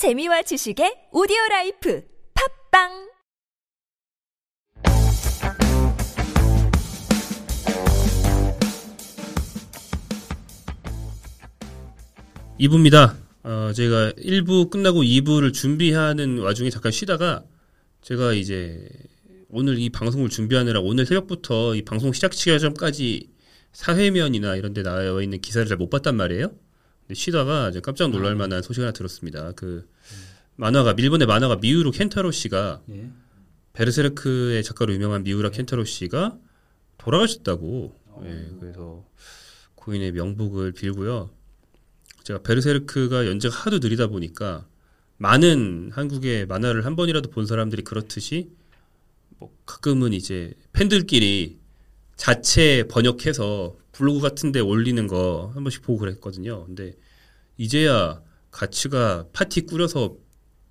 재미와 지식의 오디오 라이프 팟빵 2부입니다 어, 제가 1부 끝나고 2부를 준비하는 와중에 잠깐 쉬다가 제가 이제 오늘 이 방송을 준비하느라 오늘 새벽부터 이 방송 시작 시간까지 사회면이나 이런 데 나와 있는 기사를 잘 못 봤단 말이에요. 쉬다가 이제 깜짝 놀랄 만한 소식 하나 들었습니다. 그 만화가 일본의 만화가 미우루 켄타로 씨가 예. 베르세르크의 작가로 유명한 미우라 켄타로 씨가 돌아가셨다고. 예, 그래서 고인의 명복을 빌고요. 제가 베르세르크가 연재가 하도 느리다 보니까 많은 한국의 만화를 한 번이라도 본 사람들이 그렇듯이 뭐 가끔은 이제 팬들끼리 자체 번역해서 블로그 같은 데 올리는 거 한 번씩 보고 그랬거든요. 근데 이제야 가츠가 파티 꾸려서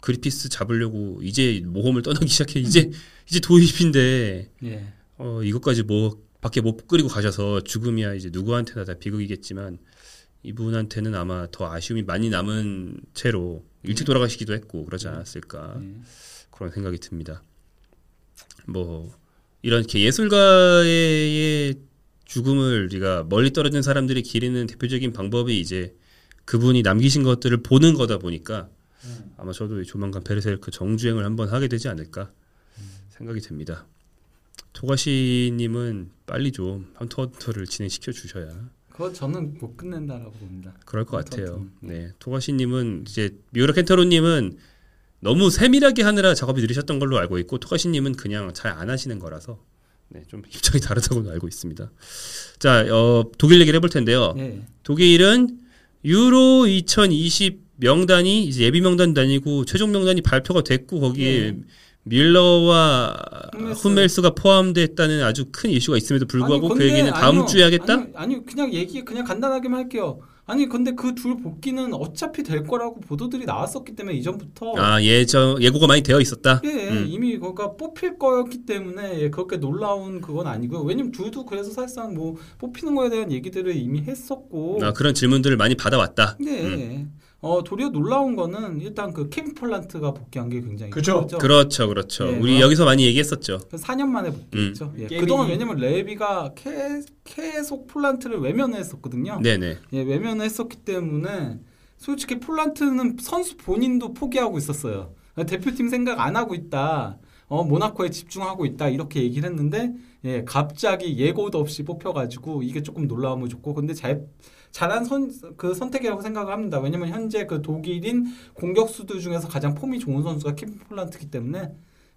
그리피스 잡으려고 이제 모험을 떠나기 시작해. 이제 이제 도입인데 예. 어 이것까지 뭐 밖에 못 끓이고 가셔서 죽음이야 이제 누구한테나 다 비극이겠지만 이분한테는 아마 더 아쉬움이 많이 남은 채로 일찍 돌아가시기도 했고 그러지 않았을까 예. 그런 생각이 듭니다. 뭐 이렇게 예술가의 죽음을 우리가 멀리 떨어진 사람들이 기리는 대표적인 방법이 이제 그분이 남기신 것들을 보는 거다 보니까 아마 저도 조만간 베르세르크 정주행을 한번 하게 되지 않을까 생각이 됩니다. 토가시님은 빨리 좀 헌터 헌터를 진행시켜 주셔야 그거 저는 못 끝낸다라고 봅니다. 그럴 것 헌터 같아요. 헌터. 네, 토가시님은 이제 미우라 켄타로님은 너무 세밀하게 하느라 작업이 느리셨던 걸로 알고 있고 토가시님은 그냥 잘 안 하시는 거라서 네, 좀 입장이 다르다고 알고 있습니다. 자, 어, 독일 얘기를 해볼 텐데요. 예. 독일은 유로 2020 명단이 이제 예비 명단도 아니고 최종 명단이 발표가 됐고 거기에 네. 밀러와 훔멜스. 훔멜스 가 포함됐다는 아주 큰 이슈가 있음에도 불구하고 그 근데 얘기는 다음 아니요. 주에 하겠다? 아니, 아니 그냥 얘기 그냥 간단하게만 할게요. 아니 근데 그 둘 복귀는 어차피 될 거라고 보도들이 나왔었기 때문에 이전부터 아, 예저 예고가 많이 되어 있었다. 예, 음. 이미 그가 뽑힐 거였기 때문에 예, 그렇게 놀라운 그건 아니고요. 왜냐면 둘도 그래서 사실상 뭐 뽑히는 거에 대한 얘기들을 이미 했었고 아, 그런 질문들을 많이 받아왔다. 네. 음. 어 도리어 놀라운 거는 일단 그 케빈 폴란트가 복귀한 게 굉장히 그죠. 그렇죠, 그렇죠. 예, 우리 어. 여기서 많이 얘기했었죠. 그 4년 만에 복귀했죠. 예, 게임이- 그동안 왜냐면 레비가 계, 계속 폴란트를 외면했었거든요. 네네. 예, 외면을 했었기 때문에 솔직히 폴란트는 선수 본인도 포기하고 있었어요. 대표팀 생각 안 하고 있다. 어, 모나코에 집중하고 있다. 이렇게 얘기를 했는데 예, 갑자기 예고도 없이 뽑혀가지고 이게 조금 놀라움을 줬고 근데 잘 잘한 선, 그 선택이라고 생각을 합니다. 왜냐면 현재 그 독일인 공격수들 중에서 가장 폼이 좋은 선수가 케빈 폴란트기 때문에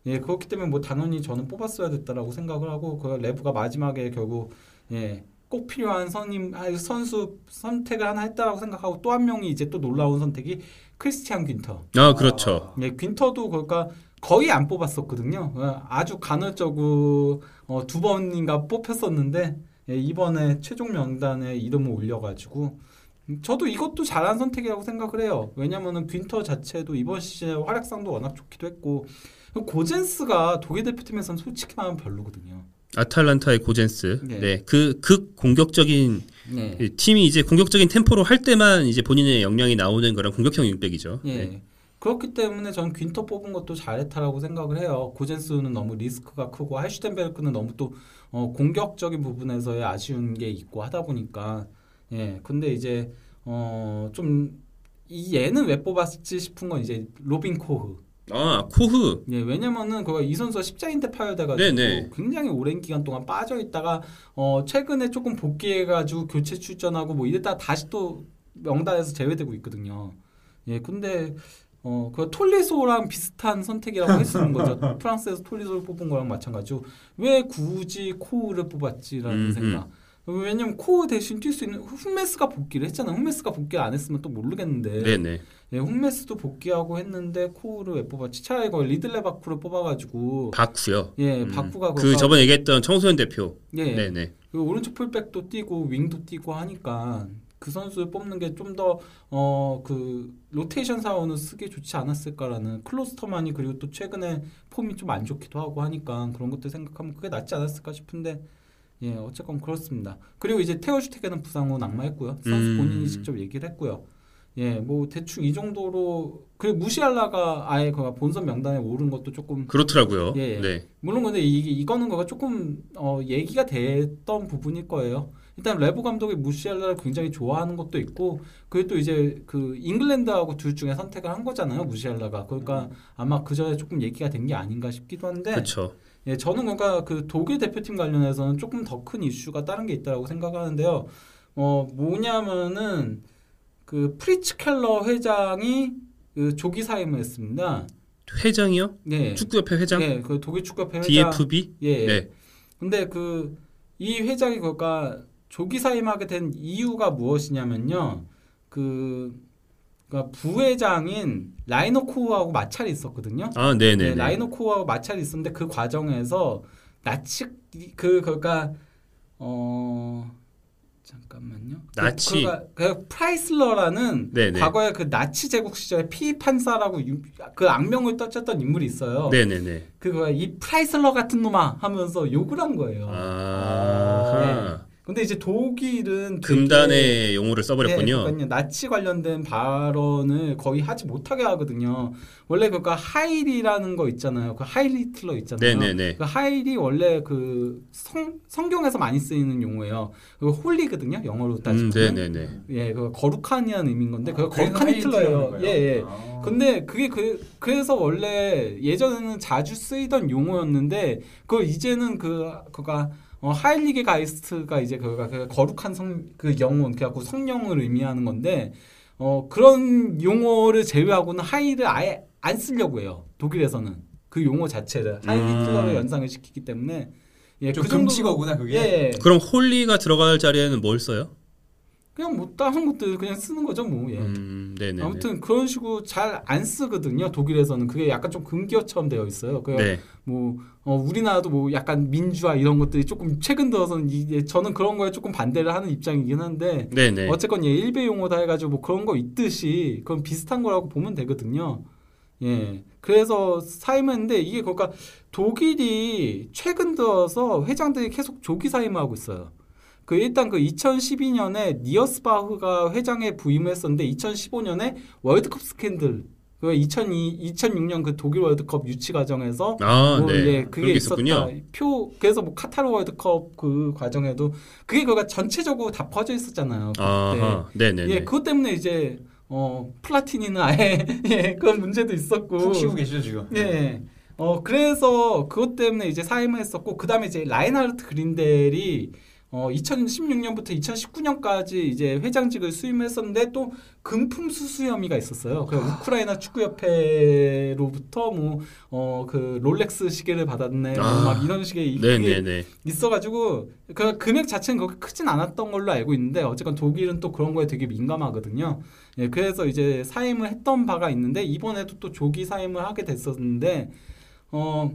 예, 그렇기 때문에 뭐 당연히 저는 뽑았어야 됐다라고 생각을 하고 그 레브가 마지막에 결국 예, 꼭 필요한 선임 아, 선수 선택을 하나 했다라고 생각하고 또 한 명이 이제 또 놀라운 선택이 크리스티안 귄터. 아, 그렇죠. 예, 귄터도 그러니까 거의 안 뽑았었거든요. 어, 아주 간헐적으로 어, 두 번인가 뽑혔었는데 예, 이번에 최종 명단에 이름을 올려가지고 음, 저도 이것도 잘한 선택이라고 생각을 해요. 왜냐면은 귄터 자체도 이번 시즌에 활약상도 워낙 좋기도 했고 고젠스가 독일 대표팀에서는 솔직히 말하면 별로거든요. 아탈란타의 고젠스. 네. 네. 그 극 공격적인 네. 이 팀이 이제 공격적인 템포로 할 때만 이제 본인의 역량이 나오는 그런 공격형 윙백이죠. 예. 네. 그렇기 때문에 전 귄터 뽑은 것도 잘했다라고 생각을 해요. 고젠스는 너무 리스크가 크고 할슈텐베르크는 너무 또 어, 공격적인 부분에서의 아쉬운 게 있고 하다 보니까 예. 근데 이제 어, 좀 이 얘는 왜 뽑았지 싶은 건 이제 로빈 코흐. 아, 코흐. 예, 왜냐면은 그거 이 선수가 십자인대 파열돼가지고 네네. 굉장히 오랜 기간 동안 빠져 있다가 어 최근에 조금 복귀해가지고 교체 출전하고 뭐 이랬다 가 다시 또 명단에서 제외되고 있거든요. 예, 근데 어 그 톨리소랑 비슷한 선택이라고 있는 거죠. 프랑스에서 톨리소를 뽑은 거랑 마찬가지고 왜 굳이 코우를 뽑았지라는 음흠. 생각. 왜냐면 코흐 대신 뛸 수 있는 훔멜스가 복귀를 했잖아. 훔멜스가 복귀를 안 했으면 또 모르겠는데. 네네. 예, 훔멜스도 복귀하고 했는데 코흐를 왜 뽑았지? 차라리 거 리들레 바쿠를 뽑아가지고 바쿠요. 예 음. 바쿠가 그 저번에 얘기했던 청소년 대표. 예 네네. 그리고 오른쪽 풀백도 뛰고 윙도 뛰고 하니까 그 선수를 뽑는 게 좀 더 어 그 로테이션 자원을 쓰기 좋지 않았을까라는 클로스터만이 그리고 또 최근에 폼이 좀 안 좋기도 하고 하니까 그런 것들 생각하면 그게 낫지 않았을까 싶은데 예 어쨌건 그렇습니다. 그리고 이제 테어 슈테겐은 부상 후 낙마했고요. 선수 음. 본인이 직접 얘기를 했고요. 예, 뭐 대충 이 정도로 그 무시알라가 아예 그 본선 명단에 오른 것도 조금 그렇더라고요. 예, 예. 네. 물론 근데 이게 이거는 거가 조금 어, 얘기가 됐던 부분일 거예요. 일단 레브 감독이 무시알라를 굉장히 좋아하는 것도 있고 그게 또 이제 그 잉글랜드하고 둘 중에 선택을 한 거잖아요 무시알라가 그러니까 아마 그 전에 조금 얘기가 된 게 아닌가 싶기도 한데 그렇죠. 예 저는 그러니까 그 독일 대표팀 관련해서는 조금 더 큰 이슈가 다른 게 있다고 생각하는데요 어 뭐냐면은 그 프리츠 켈러 회장이 그 조기 사임을 했습니다. 회장이요? 네. 축구협회 회장? 예, 그 독일 축구협회 회장. DFB? 예. 네. 근데 그 이 회장이 그러니까 조기 사임하게 된 이유가 무엇이냐면요. 그 그러니까 부회장인 라이너 코흐하고 마찰이 있었거든요. 아, 네, 네. 네, 라이너 코흐하고 마찰이 있었는데 그 과정에서 나치 그 그러니까 어 잠깐만요. 나치. 그, 그 프라이슬러라는 네네. 과거에 그 나치 제국 시절에 피의 판사라고 유- 그 악명을 떨쳤던 인물이 있어요. 네, 네, 네. 그거 이 프라이슬러 같은 놈아 하면서 욕을 한 거예요. 아. 근데 이제 독일은 금단의 용어를 네, 써버렸군요. 그러니까요. 나치 관련된 발언을 거의 하지 못하게 하거든요. 원래 그니까 하일이라는 거 있잖아요. 그 하일 히틀러 있잖아요. 네네네. 그 하일이 원래 그 성, 성경에서 많이 쓰이는 용어예요. 그 홀리거든요. 영어로 음, 따지면. 네, 네, 네. 예, 그 거룩한이라는 의미인 건데 그 아, 거룩한 히틀러예요. 예, 예. 아. 근데 그게 그 그래서 원래 예전에는 자주 쓰이던 용어였는데 그 이제는 그 그가 어, 하일리게 가이스트가 이제 그가 그 거룩한 성 그 영혼 그래갖고 성령을 의미하는 건데 어 그런 용어를 제외하고는 하일을 아예 안 쓰려고 해요 독일에서는 그 용어 자체를 하일 음. 연상을 시키기 때문에 예, 좀 그 금치거구나, 그게. 예, 예. 그럼 홀리가 들어갈 자리에는 뭘 써요? 그냥 뭐 다른 것들 그냥 쓰는 거죠 뭐 예. 음, 네, 네. 네. 아무튼 그런 식으로 잘 안 쓰거든요. 독일에서는 그게 약간 좀 금기어처럼 되어 있어요. 그 네. 뭐 어, 우리나라도 뭐 약간 민주화 이런 것들이 조금 최근 들어서는 이제 저는 그런 거에 조금 반대를 하는 입장이긴 한데 네, 네. 어쨌건 예 일베 용어다 해가지고 뭐 그런 거 있듯이 그건 비슷한 거라고 보면 되거든요. 예. 그래서 사임했는데 이게 그러니까 독일이 최근 들어서 회장들이 계속 조기 사임을 하고 있어요. 그 일단 그 2012년에 니어스바흐가 회장에 부임했었는데 2015년에 월드컵 스캔들 그 2002, 2006년 그 독일 월드컵 유치 과정에서 아, 뭐, 네. 예, 그게 게 있었다. 표 그래서 뭐 카타르 월드컵 그 과정에도 그게 그가 전체적으로 다 퍼져 있었잖아요. 네, 네, 예, 네. 그것 때문에 이제 어 플라티니는 아예 예, 그런 문제도 있었고. 푹 쉬고 계시죠 지금. 예. 어 그래서 그것 때문에 이제 사임을 했었고 그다음에 이제 라인하르트 그린델이 어 2016년부터 2019년까지 이제 회장직을 수임했었는데 또 금품 수수 혐의가 있었어요. 그 우크라이나 축구협회로부터 뭐어그 롤렉스 시계를 받았네 뭐 아. 막 이런 식의 네, 그게 네, 네. 있어가지고 그 금액 자체는 그렇게 크진 않았던 걸로 알고 있는데 어쨌건 독일은 또 그런 거에 되게 민감하거든요. 예, 그래서 이제 사임을 했던 바가 있는데 이번에도 또 조기 사임을 하게 됐었는데 어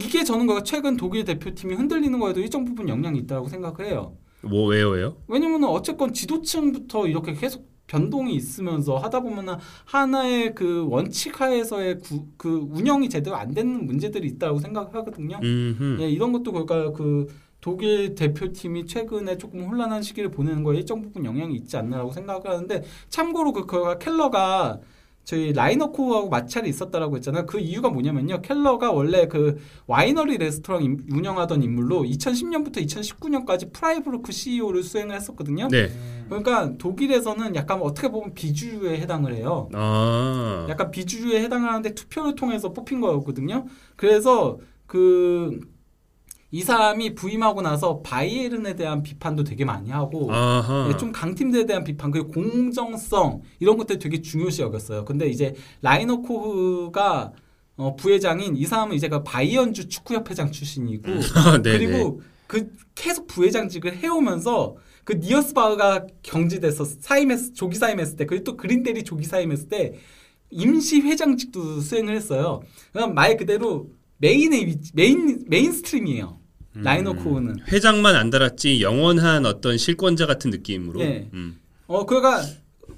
이게 저는 그 최근 독일 대표팀이 흔들리는 거에도 일정 부분 영향이 있다고 생각을 해요. 뭐 왜요, 왜요? 왜냐면은 어쨌건 지도층부터 이렇게 계속 변동이 있으면서 하다 보면은 하나의 그 원칙 하에서의 구, 그 운영이 제대로 안 되는 문제들이 있다고 생각하거든요. 음. 예, 이런 것도 그러니까 그 독일 대표팀이 최근에 조금 혼란한 시기를 보내는 거에 일정 부분 영향이 있지 않나라고 생각을 하는데 참고로 그그 켈러가 저희 라이너 코흐하고 마찰이 있었다라고 했잖아요. 그 이유가 뭐냐면요. 켈러가 원래 그 와이너리 레스토랑 임- 운영하던 인물로 2010년부터 2019년까지 프라이부르크 CEO를 수행을 했었거든요. 네. 그러니까 독일에서는 약간 어떻게 보면 비주류에 해당을 해요. 아. 약간 비주류에 해당을 하는데 투표를 통해서 뽑힌 거였거든요. 그래서 그 이 사람이 부임하고 나서 바이에른에 대한 비판도 되게 많이 하고. 예, 좀 강팀들에 대한 비판 그리고 공정성 이런 것들 되게 중요시 여겼어요. 근데 이제 라이너 코흐가 어, 부회장인 이 사람은 이제 그 바이에른주 축구협회장 출신이고 아, 네, 네. 그리고 그 계속 부회장직을 해오면서 그 니어스바흐가 경질돼서 사임했 조기 사임했을 때 그리고 또 그린델이 조기 사임했을 때 임시 회장직도 수행을 했어요. 그럼 말 그대로 main의 위치, main mainstream이에요. 음. 라이너 코흐는. 회장만 안 달았지 영원한 어떤 실권자 같은 느낌으로. 예. 음. 어 그러니까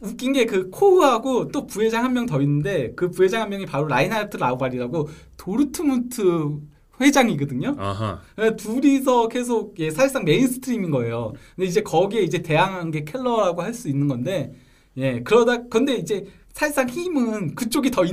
웃긴 게 그 코흐하고 또 부회장 한 명 더 있는데 그 부회장 한 명이 바로 라인하르트 라우발이라고 도르트문트 회장이거든요. 아하. 그러니까 둘이서 계속 예, 사실상 mainstream인 거예요. 근데 이제 거기에 이제 대항한 게 켈러라고 할 수 있는 건데 예, 그러다 근데 이제 사실상 힘은 그쪽이 더 있,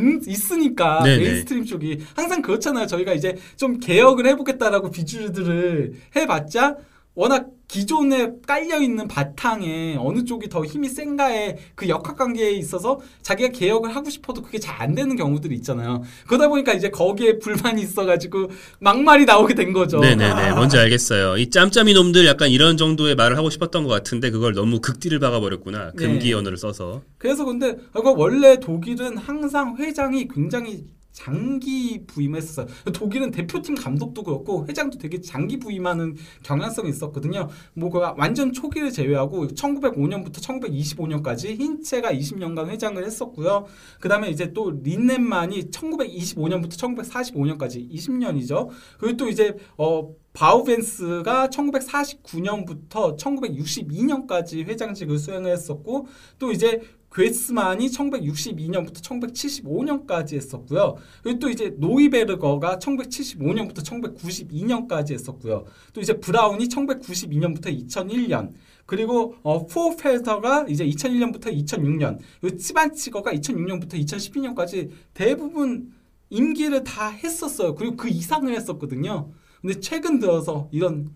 으니까. mainstream 쪽이 항상 그렇잖아요. 저희가 이제 좀 개혁을 해보겠다라고 비주들을 해봤자 워낙 기존에 깔려 있는 바탕에 어느 쪽이 더 힘이 센가의 그 역학관계에 있어서 자기가 개혁을 하고 싶어도 그게 잘 안 되는 경우들이 있잖아요. 그러다 보니까 이제 거기에 불만이 있어가지고 막말이 나오게 된 거죠. 네네네. 뭔지 알겠어요. 이 짬짬이 놈들 약간 이런 정도의 말을 하고 싶었던 것 같은데 그걸 너무 극딜을 박아버렸구나. 금기 네. 언어를 써서. 그래서 근데 원래 독일은 항상 회장이 굉장히 장기 부임했었어요. 독일은 대표팀 감독도 그렇고 회장도 되게 장기 부임하는 경향성이 있었거든요. 뭐그 완전 초기를 제외하고 1905년부터 1925년까지 힌체가 20년간 회장을 했었고요. 그다음에 이제 또 린넨만이 1925년부터 1945년까지 20년이죠. 그리고 또 이제 어 바우벤스가 1949년부터 1962년까지 회장직을 수행을 했었고 또 이제 괴스만이 1962년부터 1975년까지 했었고요. 그리고 또 이제 노이베르거가 1975년부터 1992년까지 했었고요. 또 이제 브라운이 1992년부터 2001년. 그리고 어 포어펠더가 이제 2001년부터 2006년. 그리고 츠반치거가 2006년부터 2012년까지 대부분 임기를 다 했었어요. 그리고 그 이상을 했었거든요. 근데 최근 들어서 이런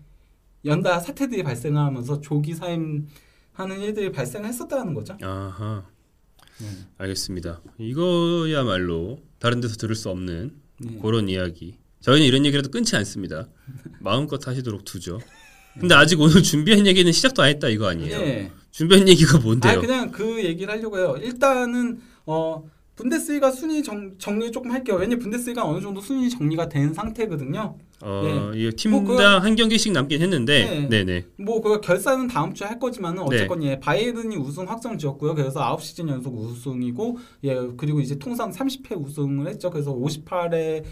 연달아 사태들이 발생하면서 조기 사임하는 일들이 발생했었다는 거죠. 아하. 네. 알겠습니다. 이거야말로 다른 데서 들을 수 없는 네. 그런 이야기. 저희는 이런 얘기라도 끊지 않습니다. 마음껏 하시도록 두죠. 근데 아직 오늘 준비한 얘기는 시작도 안 했다 이거 아니에요? 예. 준비한 얘기가 아 뭔데요? 그냥 그 얘기를 하려고 해요. 일단은 어 분데스리가 순위 정, 정리 조금 할게요. 왜냐 면 분데스리가 어느 정도 순위 정리가 된 상태거든요. 어, 이뭐 팀당 그거- 한 경기씩 남긴 했는데, 네, 네. 뭐그 결산은 다음 주에 할 거지만은 어쨌건 예 바이에른이 우승 확정 지었고요. 그래서 9 시즌 연속 우승이고 예 그리고 이제 통산 30회 우승을 했죠. 그래서 58회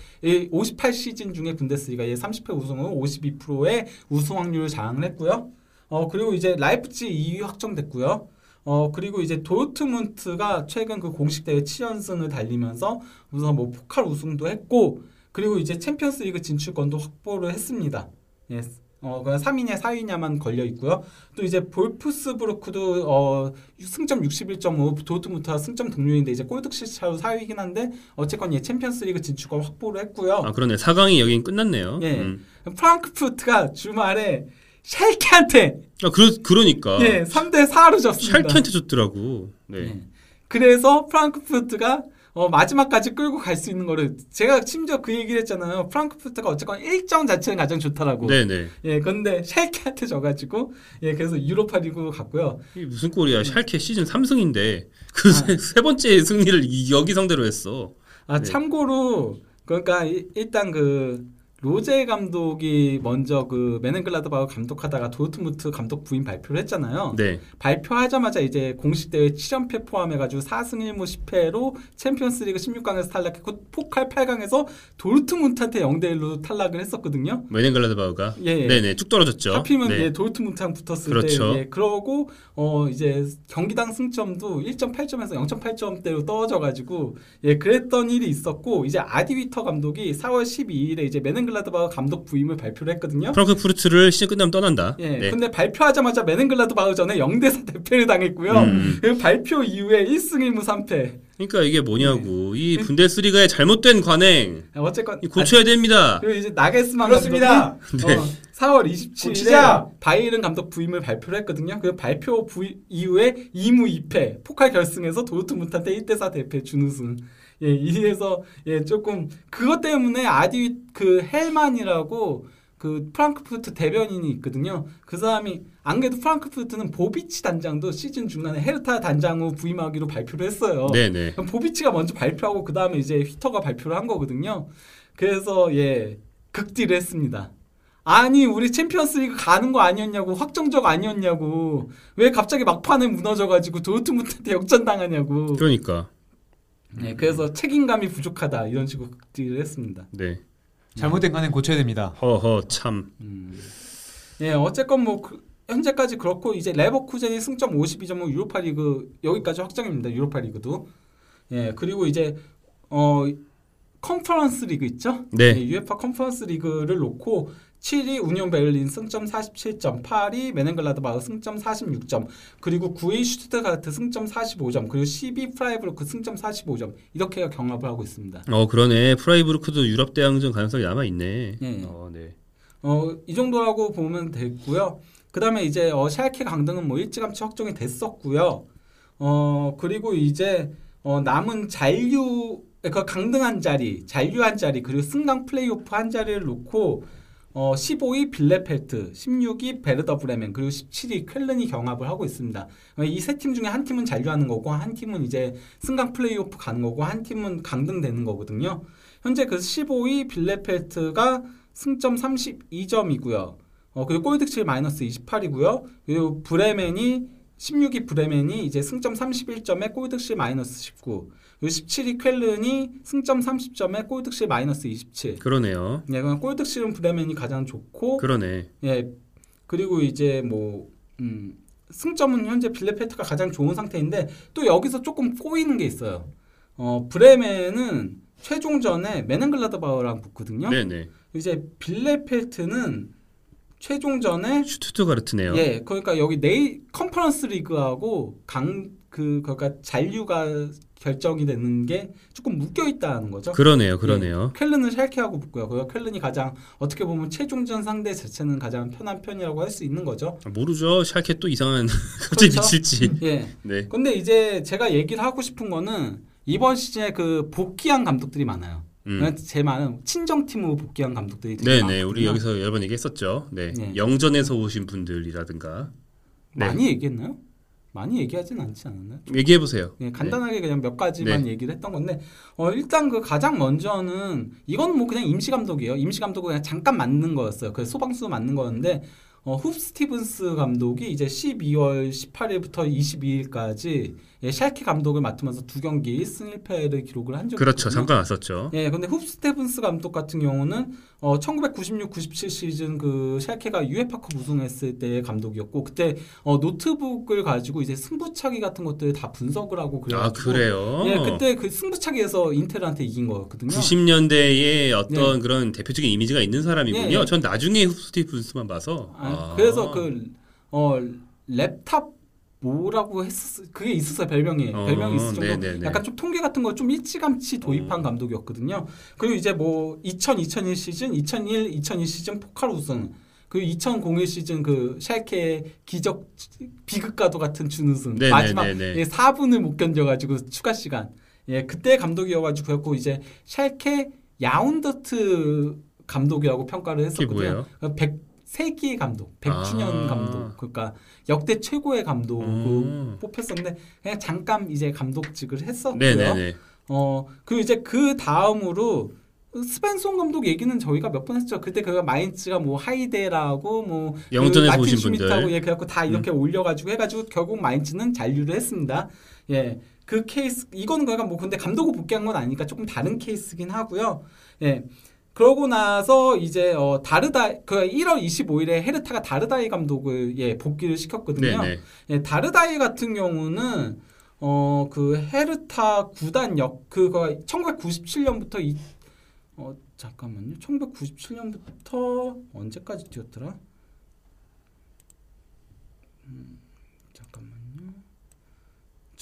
58 시즌 중에 분데스리가 예 30회 우승으로 52%의 우승 확률을 자랑을 했고요. 어 그리고 이제 라이프치 2위 확정됐고요. 어 그리고 이제 도르트문트가 최근 그 공식 대회 7연승을 달리면서 우선 뭐 포칼 우승도 했고 그리고 이제 챔피언스리그 진출권도 확보를 했습니다. 예. 어, 그냥 3위냐 4위냐만 걸려 있고요. 또 이제 볼프스부르크도 어, 승점 61.5, 도트무트와 승점 동률인데 이제 골득실 차로 4위긴 한데 어쨌건 예 챔피언스리그 진출권 확보를 했고요. 아 그러네. 4강이 여긴 끝났네요. 예. 음. 프랑크푸르트가 주말에 샬케한테 아 그러 그러니까 예 3대 4로 졌습니다. 샬케한테 줬더라고. 네. 예. 그래서 프랑크푸르트가 어, 마지막까지 끌고 갈 수 있는 거를 제가 심지어 그 얘기를 했잖아요. 프랑크푸르트가 어쨌건 일정 자체는 가장 좋다라고. 네, 네. 예, 근데 샬케한테 져가지고 예, 그래서 유로파 리그 갔고요. 이게 무슨 꼴이야? 샬케 시즌 3승인데 그세 번째 승리를 이- 여기 상대로 했어. 아 네. 참고로 그러니까 이- 일단 그 로제 감독이 먼저 그 메넨글라드바흐 감독하다가 도르트무트 감독 부임 발표를 했잖아요. 네. 발표하자마자 이제 공식 대회 7연패 포함해가지고 4승 1무 10패로 챔피언스리그 16강에서 탈락했고 포칼 8강에서 도르트문트한테 0대 1로 탈락을 했었거든요. 메넨글라드바흐가 예, 예. 네, 네. 쭉 떨어졌죠. 하필이면 네. 예, 도르트문트랑 붙었을 그렇죠. 때 예, 그러고 어 이제 경기당 승점도 1.8점에서 0.8점대로 떨어져가지고 예 그랬던 일이 있었고 이제 아디위터 감독이 4월 12일에 이제 메넨글라드바흐 감독 부임을 발표를 했거든요. 프랑크푸르트를 시즌 끝나면 떠난다. 예, 네. 근데 발표하자마자 메넨글라드바흐 전에 0대4 대패를 당했고요. 음. 그리고 발표 이후에 1승 1무 3패. 그러니까 이게 뭐냐고. 네. 이 분데스리가의 잘못된 관행 어쨌건 이 고쳐야 됩니다. 아, 그리고 이제 나게스만 그렇습니다. 감독이 네. 어, 4월 27일에 고치자. 바이에른 감독 부임을 발표를 했거든요. 그 발표 부임 이후에 2무 2패 포칼 결승에서 도르트문트한테 1대4 대패 준우승. 예, 이래서 예 조금 그것 때문에 아디 그 헬만이라고 그 프랑크푸르트 대변인이 있거든요. 그 사람이 안 그래도 프랑크푸르트는 보비치 단장도 시즌 중간에 헤르타 단장 후 부임하기로 발표를 했어요. 네, 네. 보비치가 먼저 발표하고 그 다음에 이제 휘터가 발표를 한 거거든요. 그래서 예 극딜을 했습니다. 아니 우리 챔피언스리그 가는 거 아니었냐고 확정적 아니었냐고 왜 갑자기 막판에 무너져가지고 도르트문트한테 역전당하냐고. 그러니까. 네, 그래서 책임감이 부족하다 이런 식으로 극딜을 했습니다. 네. 잘못된 관행 고쳐야 됩니다. 허허 참. 예, 어쨌건 뭐 그- 현재까지 그렇고 이제 레버쿠젠이 승점 52점으로 유로파 리그 여기까지 확정입니다. 유로파 리그도. 예, 그리고 이제 어 컨퍼런스 리그 있죠? 네. UEFA 컨퍼런스 리그를 놓고 7위 우니온 베를린 승점 47점, 8위 묀헨글라드바흐 승점 46점, 그리고 9위 슈투트가르트 승점 45점, 그리고 10위 프라이부르크 승점 45점 이렇게 경합을 하고 있습니다. 어 그러네. 프라이부르크도 유럽 대항전 가능성이 남아 있네. 예. 어 네. 어, 이 정도라고 보면 되고요. 그다음에 이제 어, 샬케 강등은 뭐 일찌감치 확정이 됐었고요. 어, 그리고 이제 어, 남은 잔류 그 강등한 자리, 잔류한 자리, 그리고 승강 플레이오프 한 자리를 놓고 어, 15위 빌레펠트, 16위 베르더 브레멘, 그리고 17위 쾰른이 경합을 하고 있습니다. 이 세 팀 중에 한 팀은 잔류하는 거고 한 팀은 이제 승강 플레이오프 가는 거고 한 팀은 강등되는 거거든요. 현재 그 15위 빌레펠트가 승점 32점이고요. 어, 그리고 골득실 마이너스 28이고요. 그리고 브레멘이 16위 브레멘이 이제 승점 31점에 골득실 마이너스 19. 그리고 17위 쾰른이 승점 30점에 골득실 마이너스 27. 그러네요. 예, 그냥 골득실은 브레멘이 가장 좋고 그러네. 예. 그리고 이제 뭐 음, 승점은 현재 빌레페트가 가장 좋은 상태인데 또 여기서 조금 꼬이는 게 있어요. 어, 브레멘은 최종전에 메넨글라드바우랑 붙거든요. 네네. 이제 빌레펠트는 최종전에 슈투트가르트네요. 예, 그러니까 여기 네이 컨퍼런스 리그하고 강 그 그러니까 잔류가 결정이 되는 게 조금 묶여 있다는 거죠. 그러네요. 그러네요. 예, 쾰른은 샬케하고 붙고요. 그 쾰른이 가장 어떻게 보면 최종전 상대 자체는 가장 편한 편이라고 할 수 있는 거죠. 아, 모르죠. 샬케 또 이상한 갑자기 그렇죠. 미칠지. 예. 네. 근데 이제 제가 얘기를 하고 싶은 거는 이번 시즌에 그 복귀한 감독들이 많아요. 음. 제 말은 친정팀으로 복귀한 감독들이 되게 네네. 많거든요. 우리 여기서 여러 번 얘기했었죠. 네. 네. 영전에서 오신 분들이라든가. 네. 많이 얘기했나요? 많이 얘기하진 않지 않았나요? 얘기해 보세요. 예, 간단하게 그냥 몇 가지만 네. 얘기를 했던 건데 어, 일단 그 가장 먼저는 이건 뭐 그냥 임시 감독이에요. 임시 감독은 그냥 잠깐 맡는 거였어요. 그 소방수 맡는 거였는데 어, 훕 스티븐스 감독이 이제 12월 18일부터 22일까지 예, 샬케 감독을 맡으면서 두 경기 1승 1패를 기록을 한 적이 그렇죠. 잠깐 왔었죠. 예, 근데 훕 스테븐스 감독 같은 경우는 어 1996-97 시즌 그 샬케가 유에파컵 우승했을 때의 감독이었고 그때 어 노트북을 가지고 이제 승부차기 같은 것들을 다 분석을 하고 아 그래가지고 그래요. 예, 그때 그 승부차기에서 인테르한테 이긴 거였거든요. 90년대에 어떤 그런 대표적인 이미지가 있는 사람이군요. 예, 예. 전 나중에 스티븐스만 봐서. 아, 그래서 그 어 랩탑 뭐라고 했었 그게 있었어요 별명이 어, 별명이 있을 정도 네네네. 약간 좀 통계 같은 거 좀 일찌감치 도입한 감독이었거든요. 그리고 이제 뭐 2000, 2001 시즌, 2001, 2002 시즌 포칼 우승, 그리고 2001 시즌 그 샬케의 기적 비극과도 같은 준우승 네네네네. 마지막 예, 4분을 못 견뎌가지고 추가 시간 예 그때 감독이어가지고 이제 샬케 야운더트 감독이라고 평가를 했었거든요. 100 세기 감독, 100주년 아. 감독, 그러니까 역대 최고의 감독으로 음. 뽑혔었는데 그냥 잠깐 이제 감독직을 했었고요. 네네네. 어 그리고 이제 그 다음으로 스펜송 감독 얘기는 저희가 몇 번 했죠. 그때 그가 마인츠가 뭐 하이데라고 뭐 영전에서 그 오신 분들. 음. 예 그래갖고 다 이렇게 올려가지고 해가지고 결국 마인츠는 잔류를 했습니다. 예. 그 케이스 이거는 그러니까 뭐 근데 감독을 복귀한 건 아니니까 조금 다른 케이스긴 하고요. 예. 그러고 나서 이제 어 다르다 그 1월 25일에 헤르타가 다르다이 감독을 예 복귀를 시켰거든요. 네네. 예, 다르다이 같은 경우는 어 그 헤르타 구단 역 그거 1997년부터 이 어 잠깐만요. 1997년부터 언제까지 뛰었더라? 음.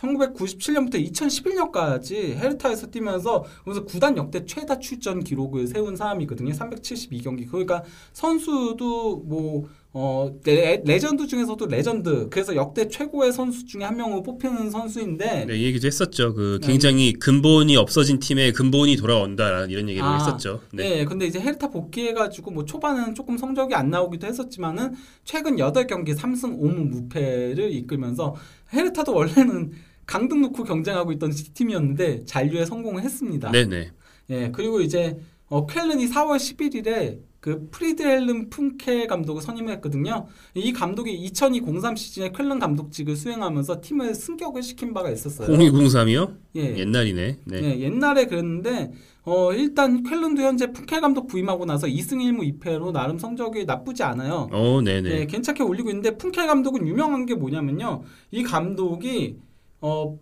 1997년부터 2011년까지 헤르타에서 뛰면서 그래서 구단 역대 최다 출전 기록을 세운 사람이거든요. 372경기. 그러니까 선수도 뭐 어, 레, 레전드 중에서도 레전드. 그래서 역대 최고의 선수 중에 한 명으로 뽑히는 선수인데 네, 이 얘기도 했었죠. 그 네. 굉장히 근본이 없어진 팀에 근본이 돌아온다 이런 얘기를 아, 했었죠. 네. 네. 근데 이제 헤르타 복귀해가지고 뭐 초반은 조금 성적이 안 나오기도 했었지만은 최근 8경기 3승 5무 무패를 이끌면서 헤르타도 원래는 강등 놓고 경쟁하고 있던 팀이었는데 잔류에 성공을 했습니다. 네네. 예, 그리고 이제 어, 쾰른이 4월 11일에 그 프리드헬름 푼켈 감독을 선임했거든요. 이 감독이 2002-03 시즌에 쾰른 감독직을 수행하면서 팀을 승격을 시킨 바가 있었어요. 0203이요? 예. 옛날이네. 네. 예, 옛날에 그랬는데 어, 일단 쾰른도 현재 푼켈 감독 부임하고 나서 2승 1무 2패로 나름 성적이 나쁘지 않아요. 어, 네네. 예, 괜찮게 올리고 있는데 푼켈 감독은 유명한 게 뭐냐면요. 이 감독이 어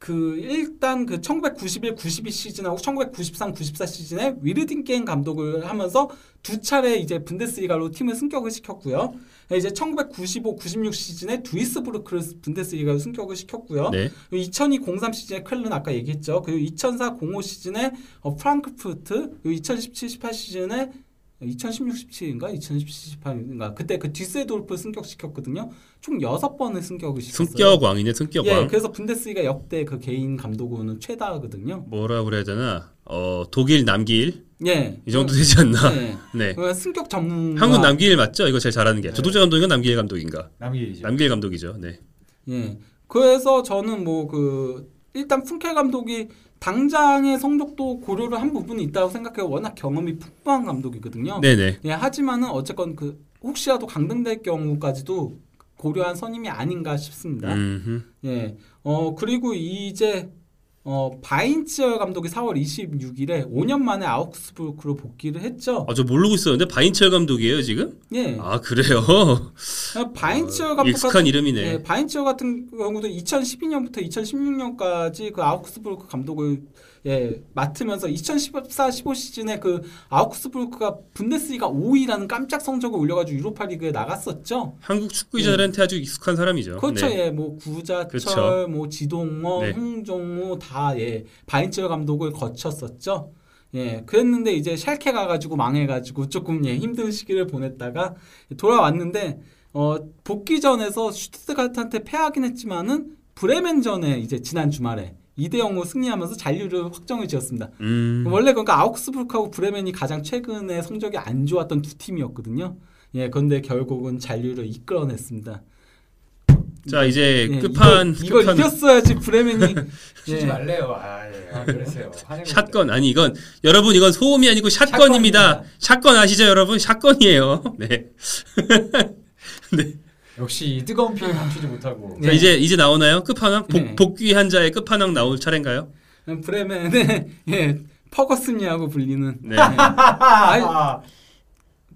그 일단 그 1991, 92 시즌하고 1993, 94 시즌에 위르딩 게임 감독을 하면서 두 차례 이제 분데스리가로 팀을 승격을 시켰고요. 이제 1995, 96 시즌에 두이스부르크를 분데스리가로 승격을 시켰고요. 네. 2002, 03 시즌에 쾰른 아까 얘기했죠. 그리고 2004, 05 시즌에 어, 프랑크푸르트, 그리고 2017, 18 시즌에 2016, 17인가 2017, 18인가 그때 그 뒤세돌프 승격시켰거든요. 총 6번을 승격을 시켰어요. 승격 왕이네 승격 예, 왕. 그래서 분데스리가 역대 그 개인 감독으로는 최다거든요. 뭐라 그래야 되나? 어 독일 남길 예. 이 정도 되지 않나? 예. 네. 그 승격 전문 한국 남길 맞죠? 이거 제일 잘하는 게. 네. 조동재 감독인가 남길 감독인가? 남길이죠. 남길 감독이죠. 네. 예. 그래서 저는 뭐 그 일단 푼켈 감독이 당장의 성적도 고려를 한 부분이 있다고 생각해요. 워낙 경험이 풍부한 감독이거든요. 네네. 예, 하지만은 어쨌건 그 혹시라도 강등될 경우까지도 고려한 선임이 아닌가 싶습니다. 음흠. 예. 어 그리고 이제 어 바인치얼 감독이 4월 26일에 5년 만에 아우크스부르크로 복귀를 했죠. 아, 저 모르고 있었는데 바인철 감독이에요 지금? 예. 아 그래요? 바인치얼 어, 감독 익숙한 같은 이름이네. 예, 바인치어 같은 경우도 2012년부터 2016년까지 그 아우크스부르크 감독을 예, 맡으면서 2014-15 시즌에 그 아우크스부르크가 분데스리가 5위라는 깜짝 성적을 올려가지고 유로파 리그에 나갔었죠. 한국 축구 기자들한테 아주 익숙한 사람이죠. 그렇죠, 네. 예, 뭐 구자철, 그렇죠. 뭐 지동원, 네. 홍종우 다 예, 바인치어 감독을 거쳤었죠. 예, 그랬는데 이제 샬케 가가지고 망해가지고 조금 예, 힘든 시기를 보냈다가 돌아왔는데 어, 복귀전에서 슈트트가트한테 패하긴 했지만은 브레멘전에 이제 지난 주말에 2대 0으로 승리하면서 잔류를 확정을 지었습니다. 음. 원래 그러니까 아우크스부르크하고 브레멘이 가장 최근에 성적이 안 좋았던 두 팀이었거든요. 예, 그런데 결국은 잔류를 이끌어냈습니다. 자 이제 예, 끝판 이거, 끝판 이겼어야지 브레멘이 쉬지 예. 말래요. 아, 예. 아, 그러세요. 샷건 아니 이건 여러분 이건 소음이 아니고 샷건입니다. 샷건 아시죠 여러분? 샷건이에요. 네. 있어요. 역시 이 뜨거운 표현 감추지 못하고. 네. 자 이제 이제 나오나요? 끝판왕 복, 네. 복귀 한 자의 끝판왕 나올 차례인가요? 브레멘의 예, 퍼거슨이라고 불리는 네. 아니, 아,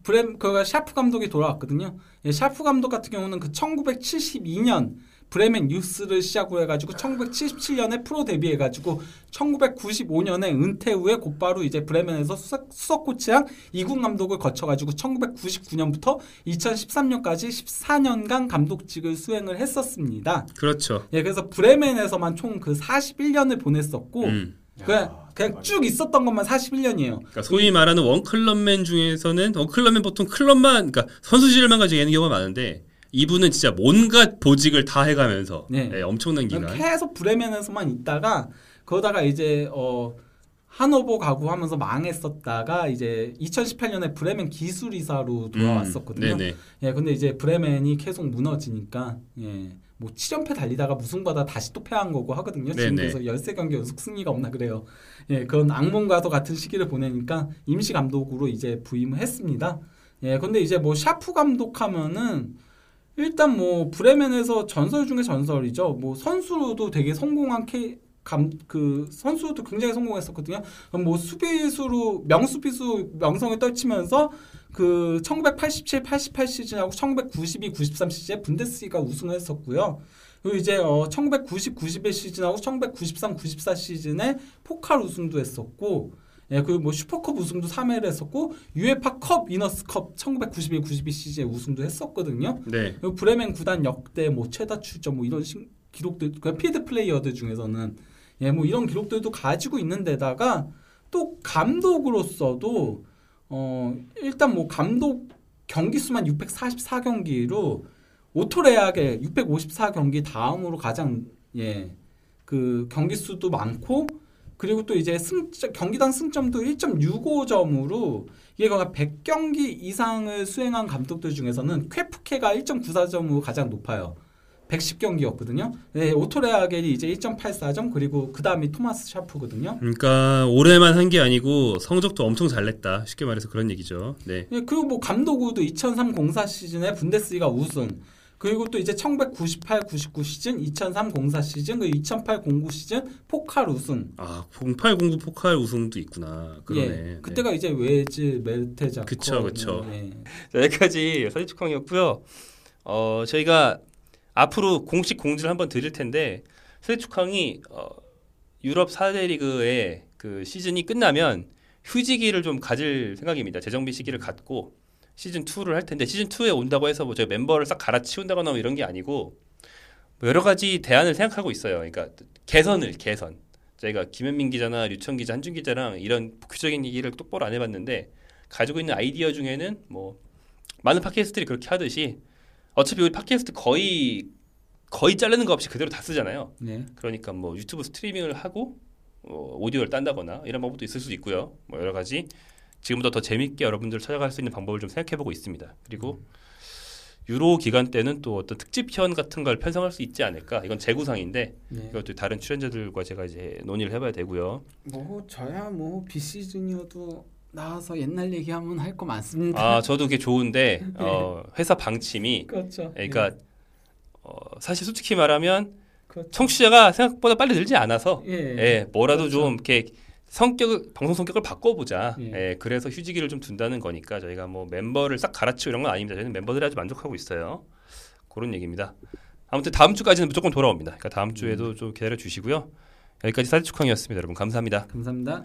브렘 그가 샤프 감독이 돌아왔거든요. 예, 샤프 감독 같은 경우는 그 1972년 브레멘 유스를 시작으로 해가지고 1977년에 프로 데뷔해가지고 1995년에 은퇴 후에 곧바로 이제 브레멘에서 수석, 수석 코치랑 이군 감독을 거쳐가지고 1999년부터 2013년까지 14년간 감독직을 수행을 했었습니다. 그렇죠. 예, 그래서 브레멘에서만 총 그 41년을 보냈었고 음. 그냥 그냥 쭉 있었던 것만 41년이에요. 그러니까 소위 말하는 원클럽맨 중에서는 원클럽맨 보통 클럽만 그러니까 선수실만 가지고 있는 경우가 많은데 이분은 진짜 온갖 보직을 다 해가면서 네. 예, 엄청난 기간. 계속 브레멘에서만 있다가 그러다가 이제 어 하노버 가고 하면서 망했었다가 이제 2018년에 브레멘 기술이사로 돌아왔었거든요. 음, 네네. 예, 근데 이제 브레멘이 계속 무너지니까 예. 뭐 7연패 달리다가 무승받아 다시 또 패한 거고 하거든요. 지금. 그래서 13경기 연속 승리가 없나 그래요. 예, 그런 악몽과도 같은 시기를 보내니까 임시 감독으로 이제 부임을 했습니다. 예, 근데 이제 뭐 샤프 감독하면은 일단 뭐 브레멘에서 전설 중에 전설이죠. 뭐 선수로도 되게 성공한 케, 감, 그 선수도 굉장히 성공했었거든요. 뭐 수비수로 명수비수 명성을 떨치면서 그 1987, 88 시즌하고 1992, 93 시즌에 분데스리가 우승을 했었고요. 그리고 이제 어 1990, 91 시즌하고 1993, 94 시즌에 포칼 우승도 했었고 예, 그리고 뭐 슈퍼컵 우승도 3회를 했었고 유에파 컵 위너스컵 1991, 92 시즌에 우승도 했었거든요. 네. 그리고 브레멘 구단 역대 뭐 최다 출전 뭐 이런 신- 기록들 그 필드 플레이어들 중에서는 예 뭐 이런 기록들도 가지고 있는 데다가 또 감독으로서도 어 일단 뭐 감독 경기 수만 644경기로 오토레악의 654경기 다음으로 가장 예 그 경기 수도 많고 그리고 또 이제 승점, 경기당 승점도 1.65점으로 이게 거의 100경기 이상을 수행한 감독들 중에서는 쾌프케가 1.94점으로 가장 높아요. 110경기였거든요. 네, 오토레아겔이 이제 1.84점 그리고 그 다음이 토마스 샤프거든요. 그러니까 올해만 한 게 아니고 성적도 엄청 잘 냈다. 쉽게 말해서 그런 얘기죠. 네. 예, 그리고 뭐 감독으로도 2003-04 시즌에 분데스리가 우승. 그리고 또 이제 1998-99 시즌, 2003-04 시즌, 그리고 2008-09 시즌 포칼 우승. 아, 0809 포칼 우승도 있구나. 그러네. 예, 그때가 이제 웨즈, 멜테자코. 그쵸, 그쵸. 예. 자, 여기까지 서지축항이었고요. 어, 저희가 앞으로 공식 공지를 한번 드릴 텐데 세축항이 어, 유럽 4대 리그의 그 시즌이 끝나면 휴지기를 좀 가질 생각입니다. 재정비 시기를 갖고 시즌 2를 할 텐데 시즌 2에 온다고 해서 뭐 저희 멤버를 싹 갈아치운다거나 뭐 이런 게 아니고 뭐 여러 가지 대안을 생각하고 있어요. 그러니까 개선을 개선. 저희가 김현민 기자나 류청 기자, 한준 기자랑 이런 복귀적인 얘기를 똑바로 안 해봤는데 가지고 있는 아이디어 중에는 뭐 많은 팟캐스트들이 그렇게 하듯이 어차피 우리 팟캐스트 거의 거의 자르는 거 없이 그대로 다 쓰잖아요. 네. 그러니까 뭐 유튜브 스트리밍을 하고 어, 오디오를 딴다거나 이런 방법도 있을 수도 있고요. 뭐 여러 가지 지금보다 더 재밌게 여러분들 찾아갈 수 있는 방법을 좀 생각해보고 있습니다. 그리고 유로 기간 때는 또 어떤 특집편 같은 걸 편성할 수 있지 않을까? 이건 재구상인데 네. 이것도 다른 출연자들과 제가 이제 논의를 해봐야 되고요. 뭐 저야 뭐 비시즌이어도 나와서 옛날 얘기하면 할 거 많습니다. 아 저도 그게 좋은데 어, 회사 방침이 그렇죠. 그러니까 어, 사실 솔직히 말하면 그렇죠. 청취자가 생각보다 빨리 늘지 않아서 예. 예, 뭐라도 그렇죠. 좀 이렇게 성격을 방송 성격을 바꿔보자. 예. 예. 그래서 휴지기를 좀 둔다는 거니까 저희가 뭐 멤버를 싹 갈아치고 이런 건 아닙니다. 저희는 멤버들이 아주 만족하고 있어요. 그런 얘기입니다. 아무튼 다음 주까지는 무조건 돌아옵니다. 그러니까 다음 주에도 좀 기다려 주시고요. 여기까지 사대축항이었습니다. 여러분 감사합니다. 감사합니다.